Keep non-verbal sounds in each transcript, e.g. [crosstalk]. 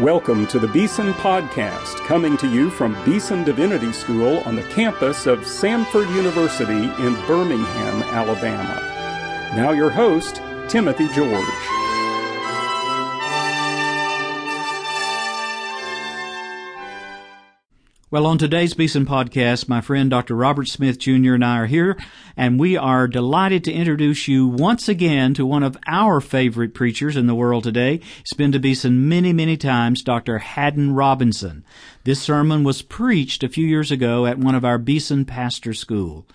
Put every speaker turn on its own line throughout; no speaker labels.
Welcome to the Beeson Podcast, coming to you from Beeson Divinity School on the campus of Samford University in Birmingham, Alabama. Now, your host, Timothy George.
Well, on today's Beeson podcast, my friend Dr. Robert Smith Jr. and I are here, and we are delighted to introduce you once again to one of our favorite preachers in the world today. He's been to Beeson many, many times, Dr. Haddon Robinson. This sermon was preached a few years ago at one of our Beeson pastor school.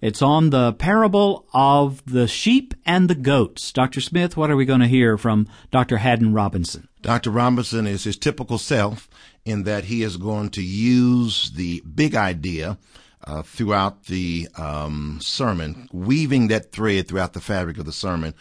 It's on the parable of the sheep and the goats. Dr. Smith, what are we going to hear from Dr. Haddon Robinson?
Dr. Robinson is his typical self in that he is going to use the big idea uh, throughout the um, sermon, weaving that thread throughout the fabric of the sermon,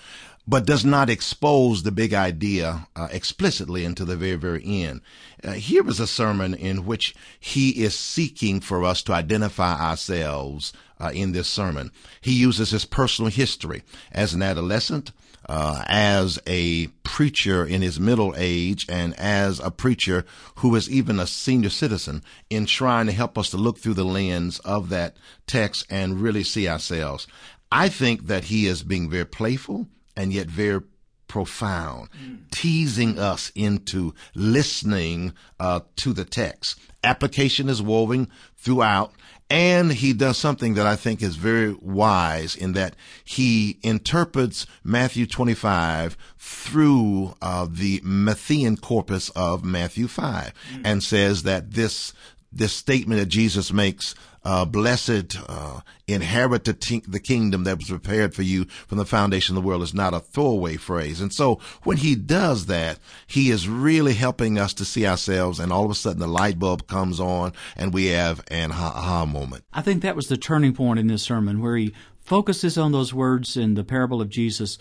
but does not expose the big idea uh, explicitly until the very, very end. Uh, here is a sermon in which he is seeking for us to identify ourselves uh, in this sermon. He uses his personal history as an adolescent, uh, as a preacher in his middle age and as a preacher who is even a senior citizen in trying to help us to look through the lens of that text and really see ourselves. I think that he is being very playful and yet very profound, mm. teasing us into listening uh, to the text. Application is woven throughout, and he does something that I think is very wise in that he interprets Matthew 25 through uh, the Matthean corpus of Matthew 5 mm-hmm. and says that this this statement that Jesus makes uh, blessed uh, inherit the, t- the kingdom that was prepared for you from the foundation of the world is not a throwaway phrase. And so when he does that, he is really helping us to see ourselves and all of a sudden the light bulb comes on and we have an aha moment.
I think that was the turning point in this sermon where he focuses on those words in the parable of Jesus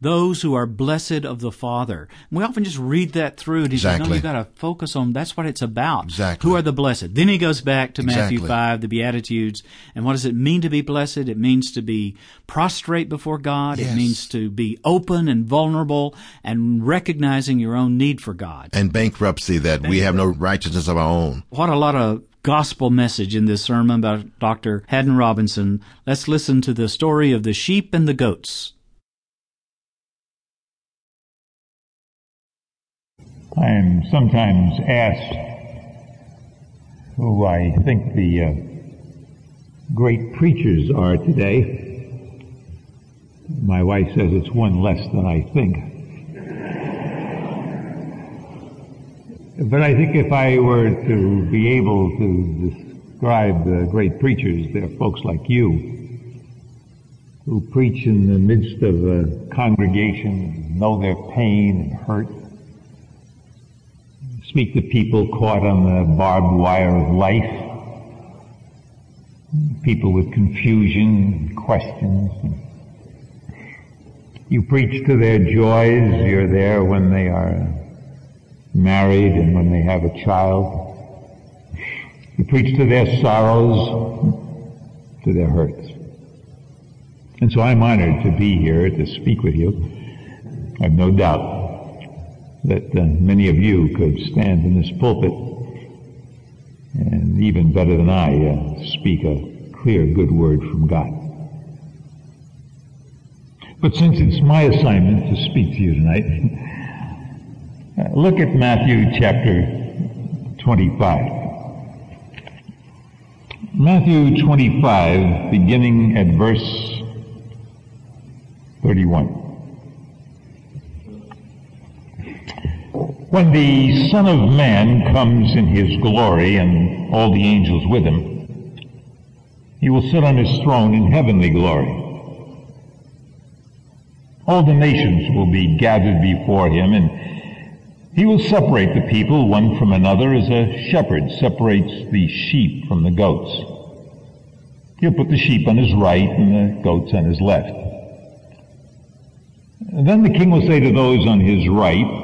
those who are blessed of the Father. And we often just read that through and he exactly. says, no, you gotta focus on, that's what it's about.
Exactly.
Who are the blessed? Then he goes back to exactly. Matthew 5, the Beatitudes. And what does it mean to be blessed? It means to be prostrate before God. Yes. It means to be open and vulnerable and recognizing your own need for God.
And bankruptcy that bankruptcy. we have no righteousness of our own.
What a lot of gospel message in this sermon by Dr. Haddon Robinson. Let's listen to the story of the sheep and the goats.
I am sometimes asked who I think the uh, great preachers are today. My wife says it's one less than I think. But I think if I were to be able to describe the great preachers, they're folks like you who preach in the midst of a congregation, know their pain and hurt, speak to people caught on the barbed wire of life, people with confusion and questions. You preach to their joys. You're there when they are married and when they have a child. You preach to their sorrows, to their hurts. And so I'm honored to be here to speak with you. I have no doubt that uh, many of you could stand in this pulpit and even better than I uh, speak a clear, good word from God. But since it's my assignment to speak to you tonight, [laughs] uh, look at Matthew chapter 25. Matthew 25, beginning at verse 31. When the Son of Man comes in his glory and all the angels with him, he will sit on his throne in heavenly glory. All the nations will be gathered before him and he will separate the people one from another as a shepherd separates the sheep from the goats. He'll put the sheep on his right and the goats on his left. And then the king will say to those on his right,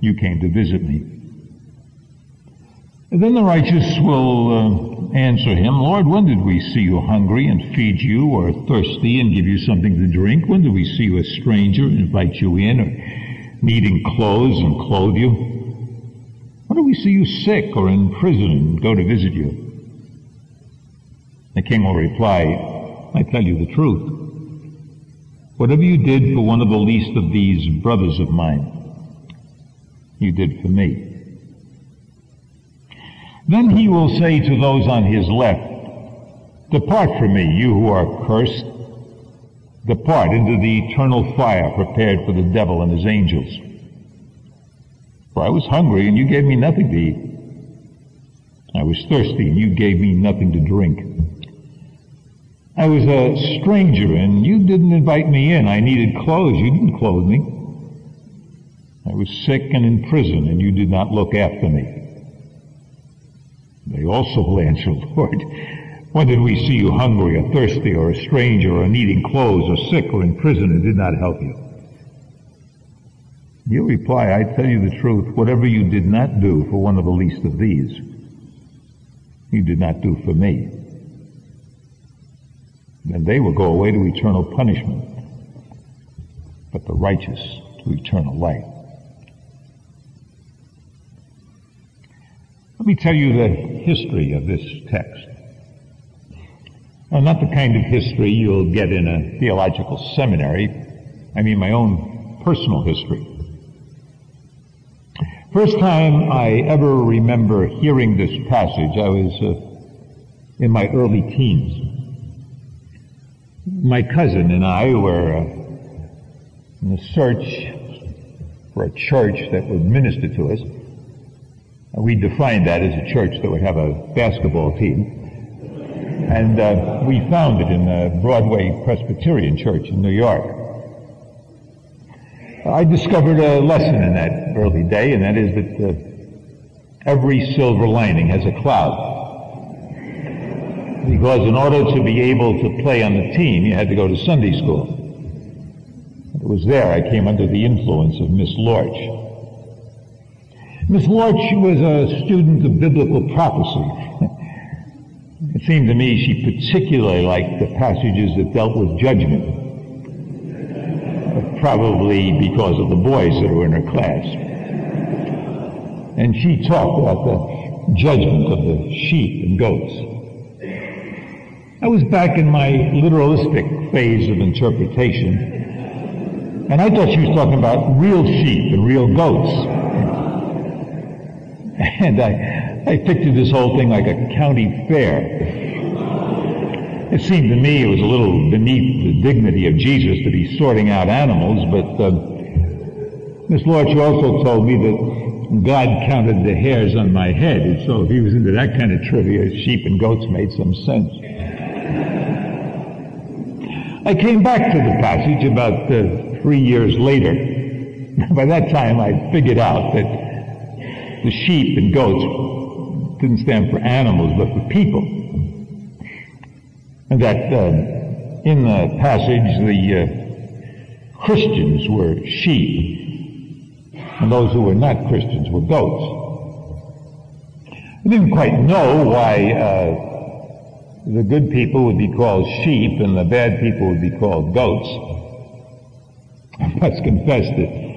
You came to visit me. Then the righteous will uh, answer him, Lord, when did we see you hungry and feed you or thirsty and give you something to drink? When did we see you a stranger and invite you in or needing clothes and clothe you? When did we see you sick or in prison and go to visit you? The king will reply, I tell you the truth. Whatever you did for one of the least of these brothers of mine, you did for me. Then he will say to those on his left, Depart from me, you who are cursed. Depart into the eternal fire prepared for the devil and his angels. For I was hungry and you gave me nothing to eat. I was thirsty and you gave me nothing to drink. I was a stranger and you didn't invite me in. I needed clothes. You didn't clothe me. I was sick and in prison and you did not look after me. They also will answer, [laughs] Lord, when did we see you hungry or thirsty or a stranger or needing clothes or sick or in prison and did not help you? You reply, I tell you the truth, whatever you did not do for one of the least of these, you did not do for me. Then they will go away to eternal punishment, but the righteous to eternal life. Me tell you the history of this text. Not the kind of history you'll get in a theological seminary. I mean my own personal history. First time I ever remember hearing this passage, I was uh, in my early teens. My cousin and I were uh, in the search for a church that would minister to us. We defined that as a church that would have a basketball team. And uh, we found it in the Broadway Presbyterian Church in New York. I discovered a lesson in that early day, and that is that uh, every silver lining has a cloud. Because in order to be able to play on the team, you had to go to Sunday school. It was there I came under the influence of Miss Lorch. Miss Lorch was a student of biblical prophecy. it seemed to me she particularly liked the passages that dealt with judgment. Probably because of the boys that were in her class. And she talked about the judgment of the sheep and goats. I was back in my literalistic phase of interpretation, and I thought she was talking about real sheep and real goats. And I, I pictured this whole thing like a county fair. It seemed to me it was a little beneath the dignity of Jesus to be sorting out animals, but uh, Miss Lorch also told me that God counted the hairs on my head, and so if he was into that kind of trivia, sheep and goats made some sense. I came back to the passage about uh, three years later. [laughs] By that time, I figured out that the sheep and goats didn't stand for animals, but for people. And that uh, in the passage, the uh, Christians were sheep, and those who were not Christians were goats. I didn't quite know why uh, the good people would be called sheep and the bad people would be called goats. [laughs] I must confess that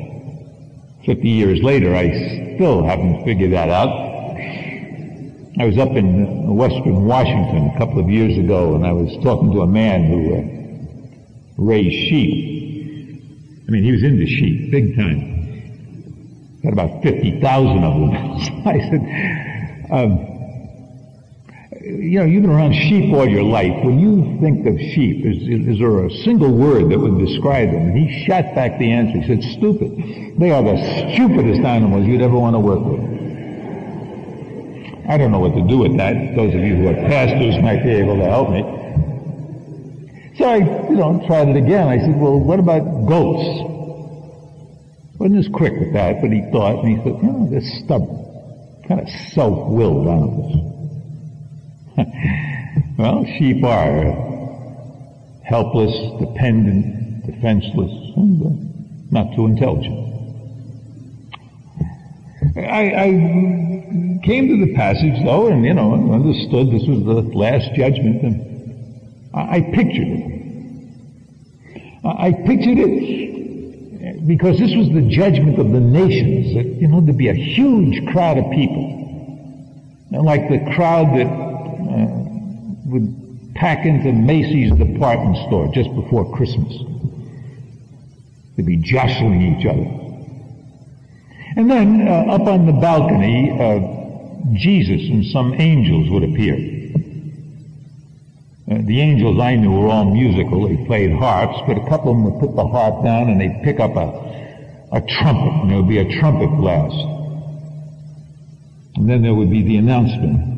50 years later, I still haven't figured that out. I was up in western Washington a couple of years ago and I was talking to a man who uh, raised sheep. I mean, he was into sheep, big time. Got about 50,000 of them. [laughs] I said, um, you know, you've been around sheep all your life. When you think of sheep, is, is there a single word that would describe them? And he shot back the answer. He said, stupid. They are the stupidest animals you'd ever want to work with. I don't know what to do with that. Those of you who are pastors might be able to help me. So I, you know, tried it again. I said, well, what about goats? Wasn't as quick with that, but he thought, and he thought, you know, they're stubborn, kind of self-willed animals. [laughs] well, sheep are helpless, dependent, defenseless, and uh, not too intelligent. I, I came to the passage though, and you know, understood this was the last judgment, and I, I pictured it. I, I pictured it because this was the judgment of the nations. That you know, there'd be a huge crowd of people, like the crowd that uh, would pack into Macy's department store just before Christmas. They'd be jostling each other. And then uh, up on the balcony, uh, Jesus and some angels would appear. Uh, the angels I knew were all musical. They played harps, but a couple of them would put the harp down and they'd pick up a, a trumpet, and there would be a trumpet blast. And then there would be the announcement.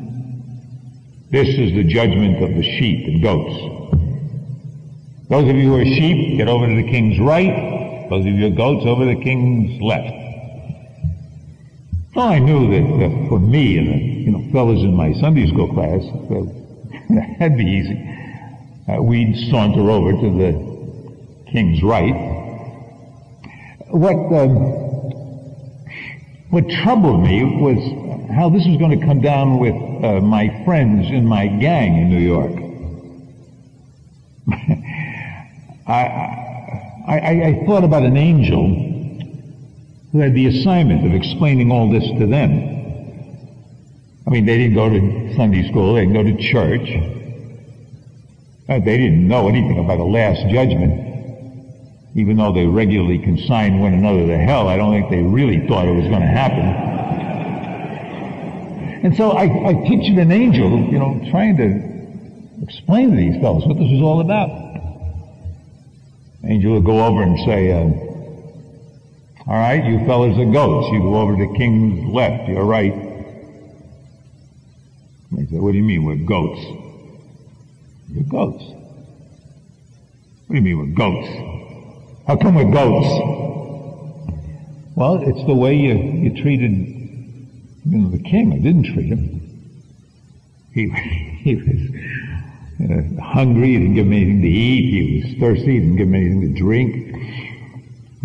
This is the judgment of the sheep and goats. Those of you who are sheep, get over to the king's right. Those of you who are goats, over to the king's left. Oh, I knew that uh, for me and the you know fellows in my Sunday school class, well, [laughs] that'd be easy. Uh, we'd saunter over to the king's right. What um, what troubled me was how this was going to come down with uh, my friends in my gang in New York. [laughs] I, I, I thought about an angel who had the assignment of explaining all this to them. I mean, they didn't go to Sunday school, they didn't go to church. Uh, they didn't know anything about the last judgment. Even though they regularly consigned one another to hell, I don't think they really thought it was going to happen. And so I, I pictured an angel, you know, trying to explain to these fellows what this was all about. Angel would go over and say, uh, all right, you fellas are goats. You go over to King's left. You're right. They said, what do you mean we're goats? You're goats. What do you mean we're goats? How come we're goats? Well, it's the way you, you treated, you know, the king. I didn't treat him. He, [laughs] he was hungry. He didn't give him anything to eat. He was thirsty. He didn't give him anything to drink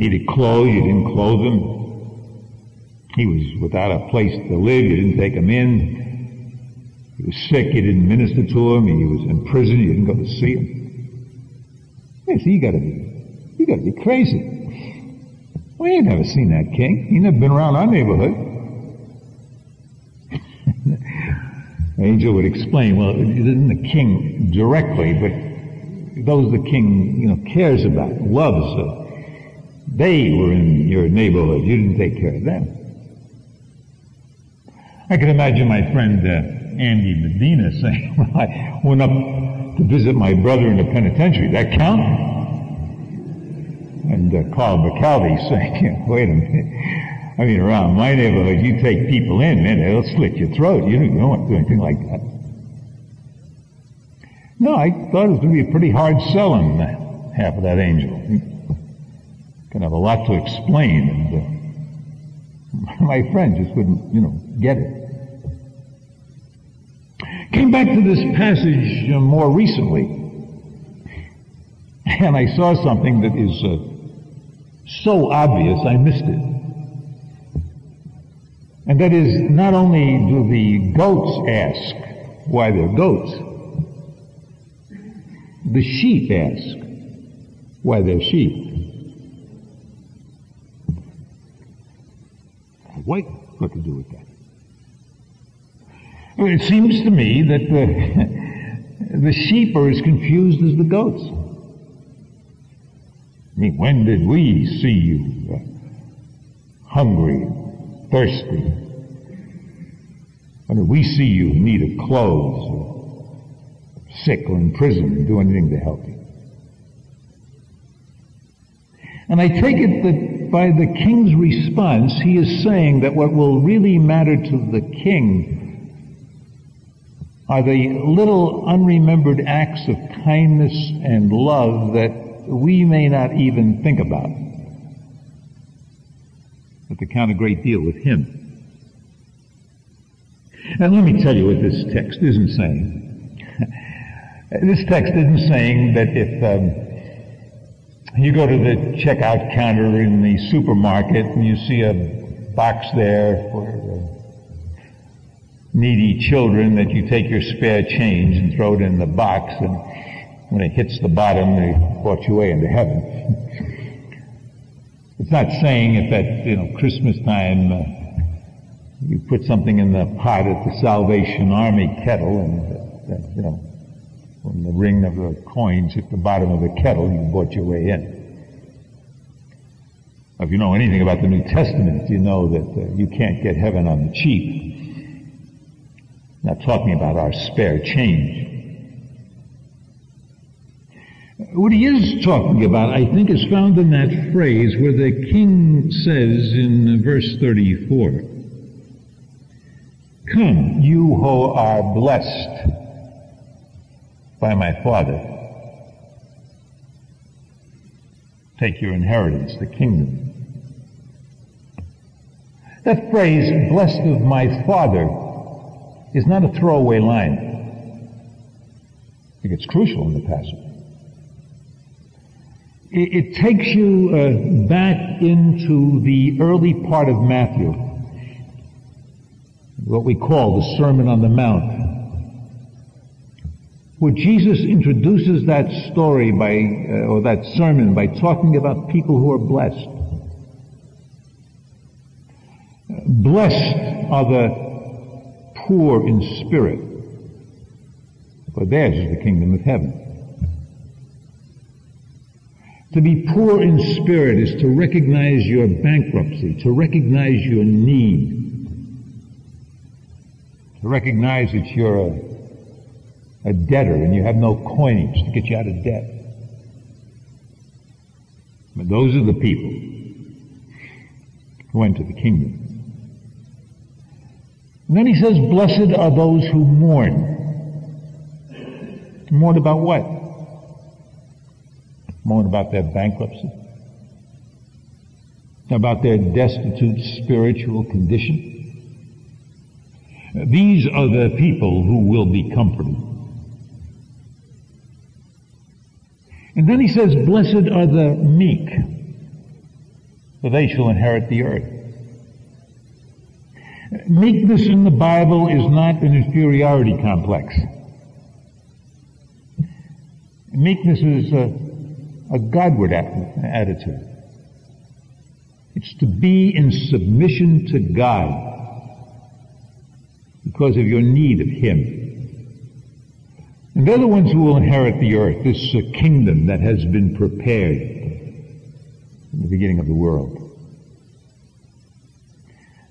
needed clothes, you didn't clothe him. He was without a place to live, you didn't take him in. He was sick, you didn't minister to him. He was in prison, you didn't go to see him. Yes, you gotta be, you gotta be crazy. We ain't never seen that king. He never been around our neighborhood. Angel would explain, well, it isn't the king directly, but those the king, you know, cares about, loves, they were in your neighborhood. You didn't take care of them. I can imagine my friend uh, Andy Medina saying, [laughs] well, I went up to visit my brother in the penitentiary. That count? And uh, Carl Bacalvi saying, [laughs] wait a minute. I mean, around my neighborhood, you take people in, man, they'll slit your throat. You don't, want to do anything like that. No, I thought it was going to be a pretty hard sell on that, half of that angel can have a lot to explain, and uh, [laughs] my friend just wouldn't, you know, get it. Came back to this passage uh, more recently, and I saw something that is uh, so obvious I missed it. And that is, not only do the goats ask why they're goats, the sheep ask why they're sheep. What? What to do with that? Well, it seems to me that the, [laughs] the sheep are as confused as the goats. I mean, when did we see you uh, hungry, thirsty? When did we see you in need of clothes, or sick, or in prison, and do anything to help you? And I take it that by the king's response, he is saying that what will really matter to the king are the little unremembered acts of kindness and love that we may not even think about. But to count a great deal with Him. And let me tell you what this text isn't saying. [laughs] this text isn't saying that if um, you go to the checkout counter in the supermarket and you see a box there for needy children that you take your spare change and throw it in the box and when it hits the bottom they brought you away into heaven. [laughs] it's not saying if at you know Christmas time uh, you put something in the pot at the Salvation Army kettle and, uh, you know, when the ring of the coins hit the bottom of the kettle, you bought your way in. If you know anything about the New Testament, you know that uh, you can't get heaven on the cheap. not talking about our spare change. What he is talking about, I think, is found in that phrase where the king says in verse 34, Come, you who are blessed by my Father. Take your inheritance, the kingdom. That phrase, blessed of my Father, is not a throwaway line. I think it's crucial in the passage. It, it takes you uh, back into the early part of Matthew what we call the Sermon on the Mount, where Jesus introduces that story by, uh, or that sermon by talking about people who are blessed. Blessed are the poor in spirit, for theirs is the kingdom of heaven. To be poor in spirit is to recognize your bankruptcy, to recognize your need, to recognize that you're a, a debtor and you have no coinage to get you out of debt. But those are the people who enter the kingdom. And then he says, blessed are those who mourn. Mourn about what? Mourn about their bankruptcy. About their destitute spiritual condition these are the people who will be comforted. And then he says, blessed are the meek, for they shall inherit the earth. Meekness in the Bible is not an inferiority complex. Meekness is a, a Godward attitude. It's to be in submission to God because of your need of Him. And they're the ones who will inherit the earth, this uh, kingdom that has been prepared in the beginning of the world.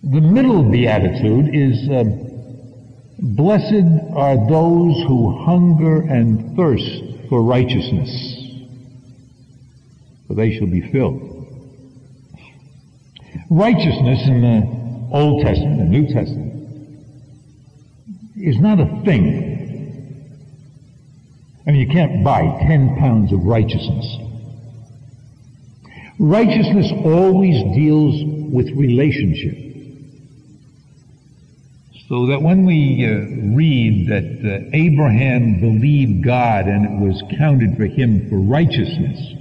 The middle beatitude is, uh, blessed are those who hunger and thirst for righteousness, for they shall be filled. Righteousness in the Old Testament, the New Testament, is not a thing. I mean, you can't buy 10 pounds of righteousness. Righteousness always deals with relationship. So that when we uh, read that uh, Abraham believed God and it was counted for him for righteousness,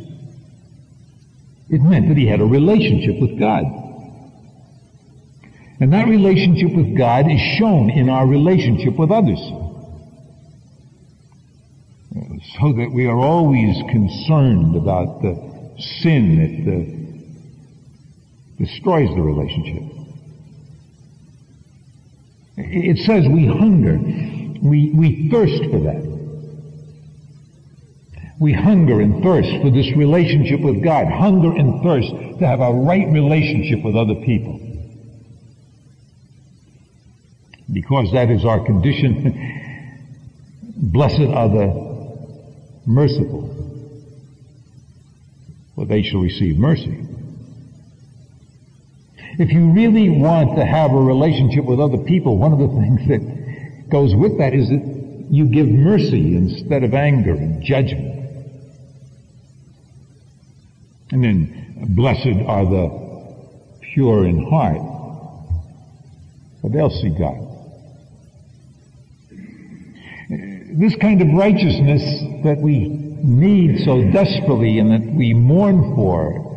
it meant that he had a relationship with God. And that relationship with God is shown in our relationship with others. So that we are always concerned about the sin that uh, destroys the relationship. It says we hunger, we, we thirst for that. We hunger and thirst for this relationship with God, hunger and thirst to have a right relationship with other people because that is our condition. [laughs] Blessed are the merciful, for they shall receive mercy. If you really want to have a relationship with other people, one of the [laughs] things that goes with that is that you give mercy instead of anger and judgment. And then, blessed are the pure in heart, for they'll see God. This kind of righteousness that we need so desperately and that we mourn for,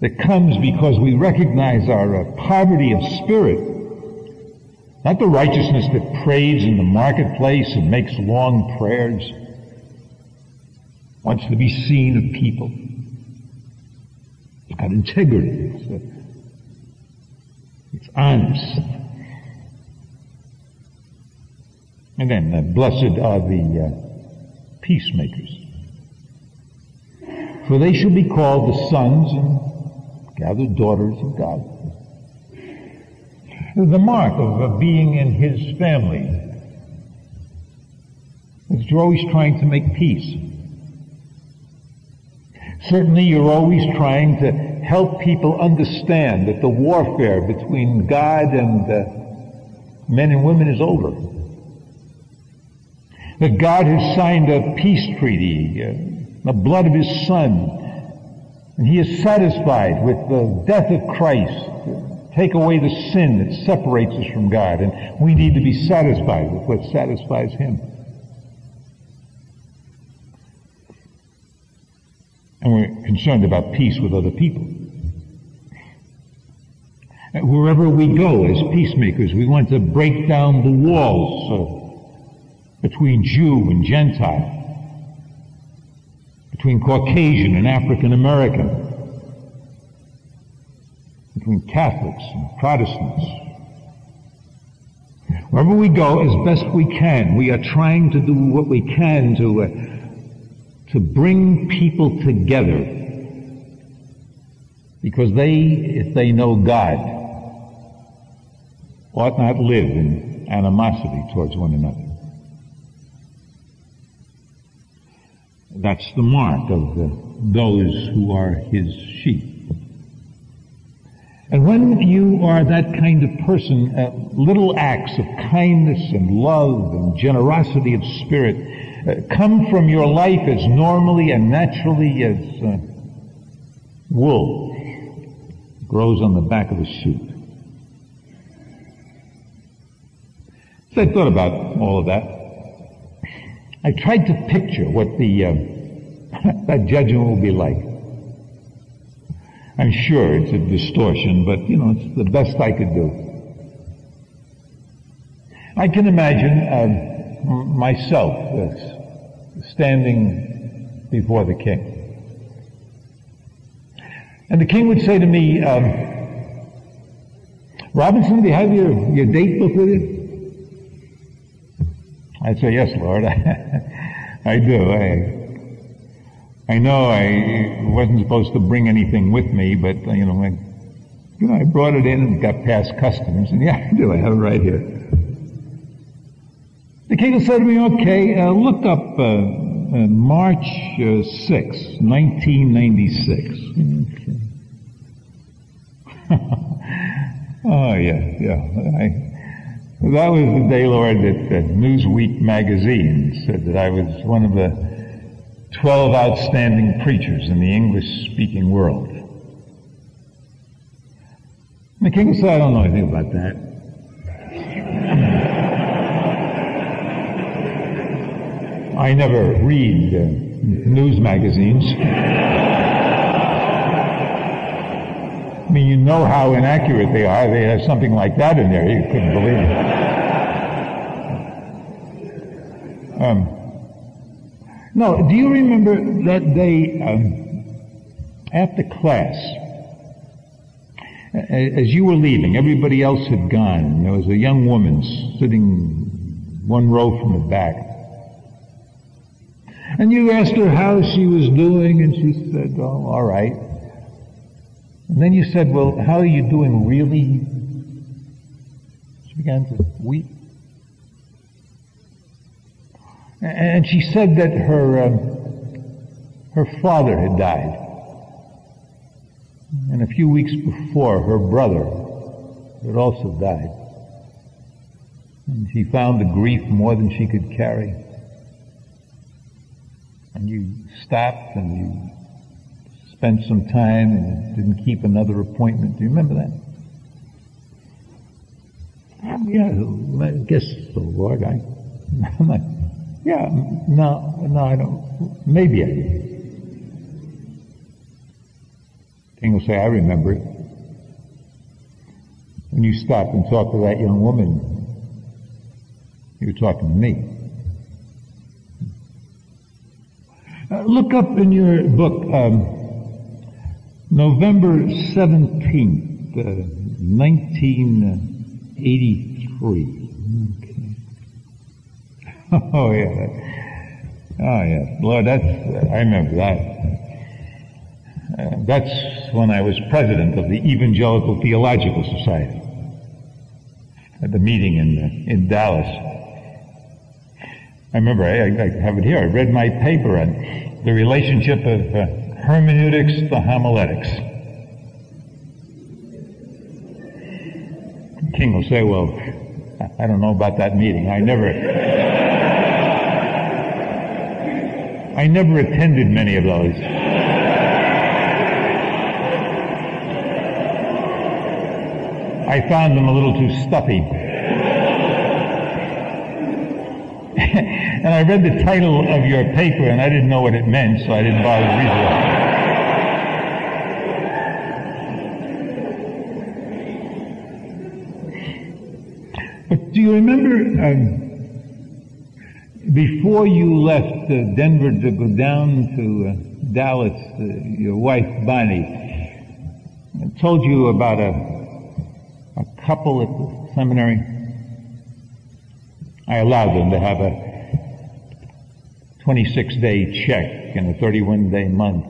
that comes because we recognize our uh, poverty of spirit, not the righteousness that prays in the marketplace and makes long prayers, wants to be seen of people. It's integrity. It's, uh, it's honest. And then, uh, blessed are the uh, peacemakers. For they shall be called the sons and gathered daughters of God. The mark of, of being in his family is you're always trying to make peace. Certainly you're always trying to help people understand that the warfare between God and uh, men and women is over. That God has signed a peace treaty, uh, the blood of His Son, and He is satisfied with the death of Christ take away the sin that separates us from God, and we need to be satisfied with what satisfies Him. And we're concerned about peace with other people. Wherever we go as peacemakers, we want to break down the walls between Jew and Gentile, between Caucasian and African American, between Catholics and Protestants. Wherever we go, as best we can, we are trying to do what we can to uh, to bring people together, because they, if they know God, ought not live in animosity towards one another. That's the mark of the, those who are His sheep. And when you are that kind of person, uh, little acts of kindness and love and generosity of spirit come from your life as normally and naturally as uh, wool grows on the back of a sheep. So I thought about all of that. I tried to picture what the uh, [laughs] that judgment will be like. I'm sure it's a distortion, but you know, it's the best I could do. I can imagine uh, myself uh, standing before the king. And the king would say to me, um, Robinson, do you have your, your date book with you? I'd say, yes, Lord, [laughs] I do. I, I know I wasn't supposed to bring anything with me, but uh, you know, I, you know, I brought it in and got past customs, and yeah, I do. I have it right here. The king said to me, "Okay, uh, look up uh, uh March uh, 6, 1996." [laughs] oh yeah, yeah. I, that was the day, Lord, that Newsweek magazine said that I was one of the 12 outstanding preachers in the English speaking world. the king said, I don't know anything about that. I never read uh, news magazines. I mean, you know how inaccurate they are. They have something like that in there. You couldn't believe it. Um, no, do you remember that day um, after class, as you were leaving, everybody else had gone. There was a young woman sitting one row from the back. And you asked her how she was doing, and she said, oh, all right. And then you said, well, how are you doing really? She began to weep. And she said that her, um, her father had died. And a few weeks before, her brother had also died. And she found the grief more than she could carry. And you stopped and you spent some time and didn't keep another appointment. Do you remember that? Um, yeah, I guess so, Lord. I, [laughs] I'm like, yeah, no, no, I don't. Maybe I did. King will say, I remember it. When you stopped and talked to that young woman, you were talking to me. Look up in your book, um, November 17th, uh, 1983. Okay. [laughs] Oh, yeah. Oh, yeah. Lord, that's, I remember that. Uh, that's when I was president of the Evangelical Theological Society at the meeting in, uh, in Dallas. I remember, I, I, have it here, I read my paper on the relationship of uh, hermeneutics to homiletics. King will say, well, I don't know about that meeting. I never, I never attended many of those. I found them a little too stuffy. [laughs] and I read the title of your paper and I didn't know what it meant, so I didn't bother to read it. But do you remember um, before you left uh, Denver to go down to uh, Dallas, uh, your wife Bonnie told you about a a couple at the seminary. I allowed them to have a 26 day check in a 31 day month.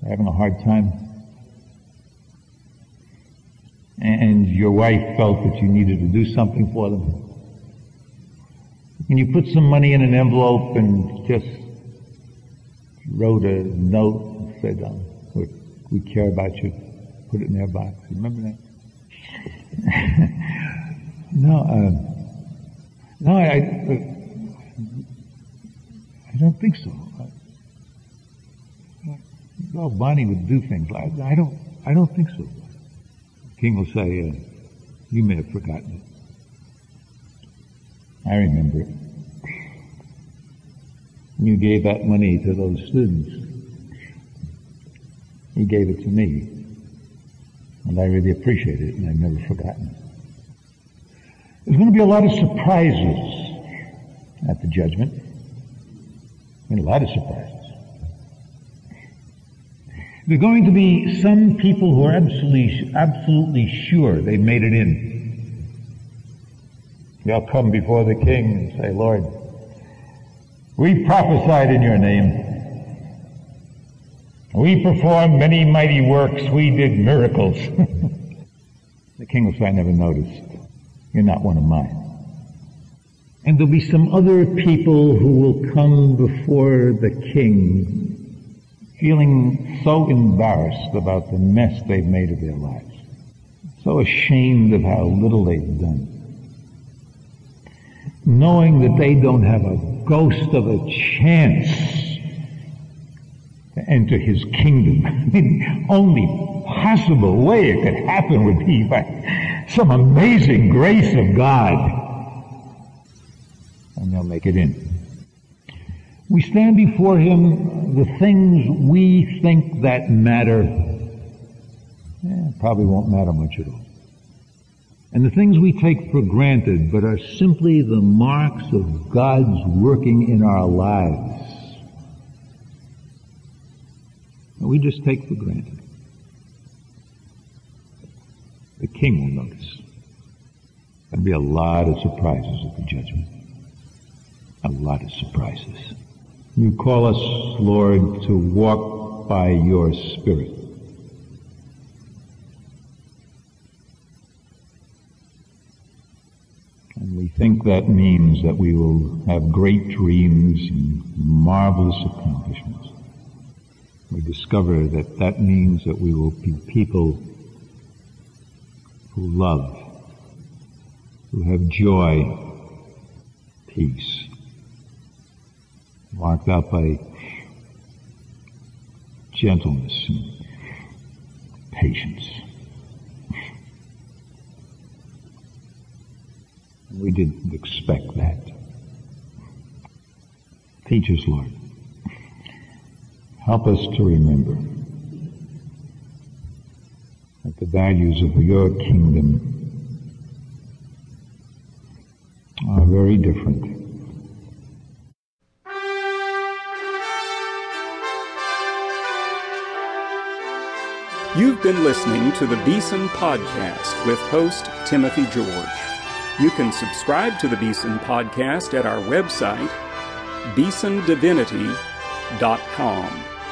They're having a hard time. And your wife felt that you needed to do something for them. And you put some money in an envelope and just wrote a note and said, um, we care about you. Put it in their box. Remember that? [laughs] no, uh, no, I, I, I, don't think so. well, Bonnie would do things like I don't. I don't think so. King will say, uh, "You may have forgotten it." I remember it. You gave that money to those students. He gave it to me. And I really appreciate it, and I've never forgotten it. There's going to be a lot of surprises at the judgment. A lot of surprises. There are going to be some people who are absolutely, absolutely sure they've made it in. They'll come before the king and say, Lord, we prophesied in your name. We performed many mighty works. We did miracles. [laughs] the king will say, I never noticed. You're not one of mine. And there'll be some other people who will come before the king feeling so embarrassed about the mess they've made of their lives. So ashamed of how little they've done. Knowing that they don't have a ghost of a chance to enter his kingdom. [laughs] Mean, only possible way it could happen would be by some amazing grace of God. And they'll make it in. We stand before him, the things we think that matter eh, probably won't matter much at all. And the things we take for granted but are simply the marks of God's working in our lives we just take for granted. King will notice. There'll be a lot of surprises at the judgment. A lot of surprises. You call us, Lord, to walk by your Spirit. And we think that means that we will have great dreams and marvelous accomplishments we discover that that means that we will be people who love, who have joy, peace, marked out by gentleness and patience. We didn't expect that. Teach us, Lord. Help us to remember that the values of your kingdom are very different.
You've been listening to the Beeson Podcast with host Timothy George. You can subscribe to the Beeson Podcast at our website, beesondivinity.com.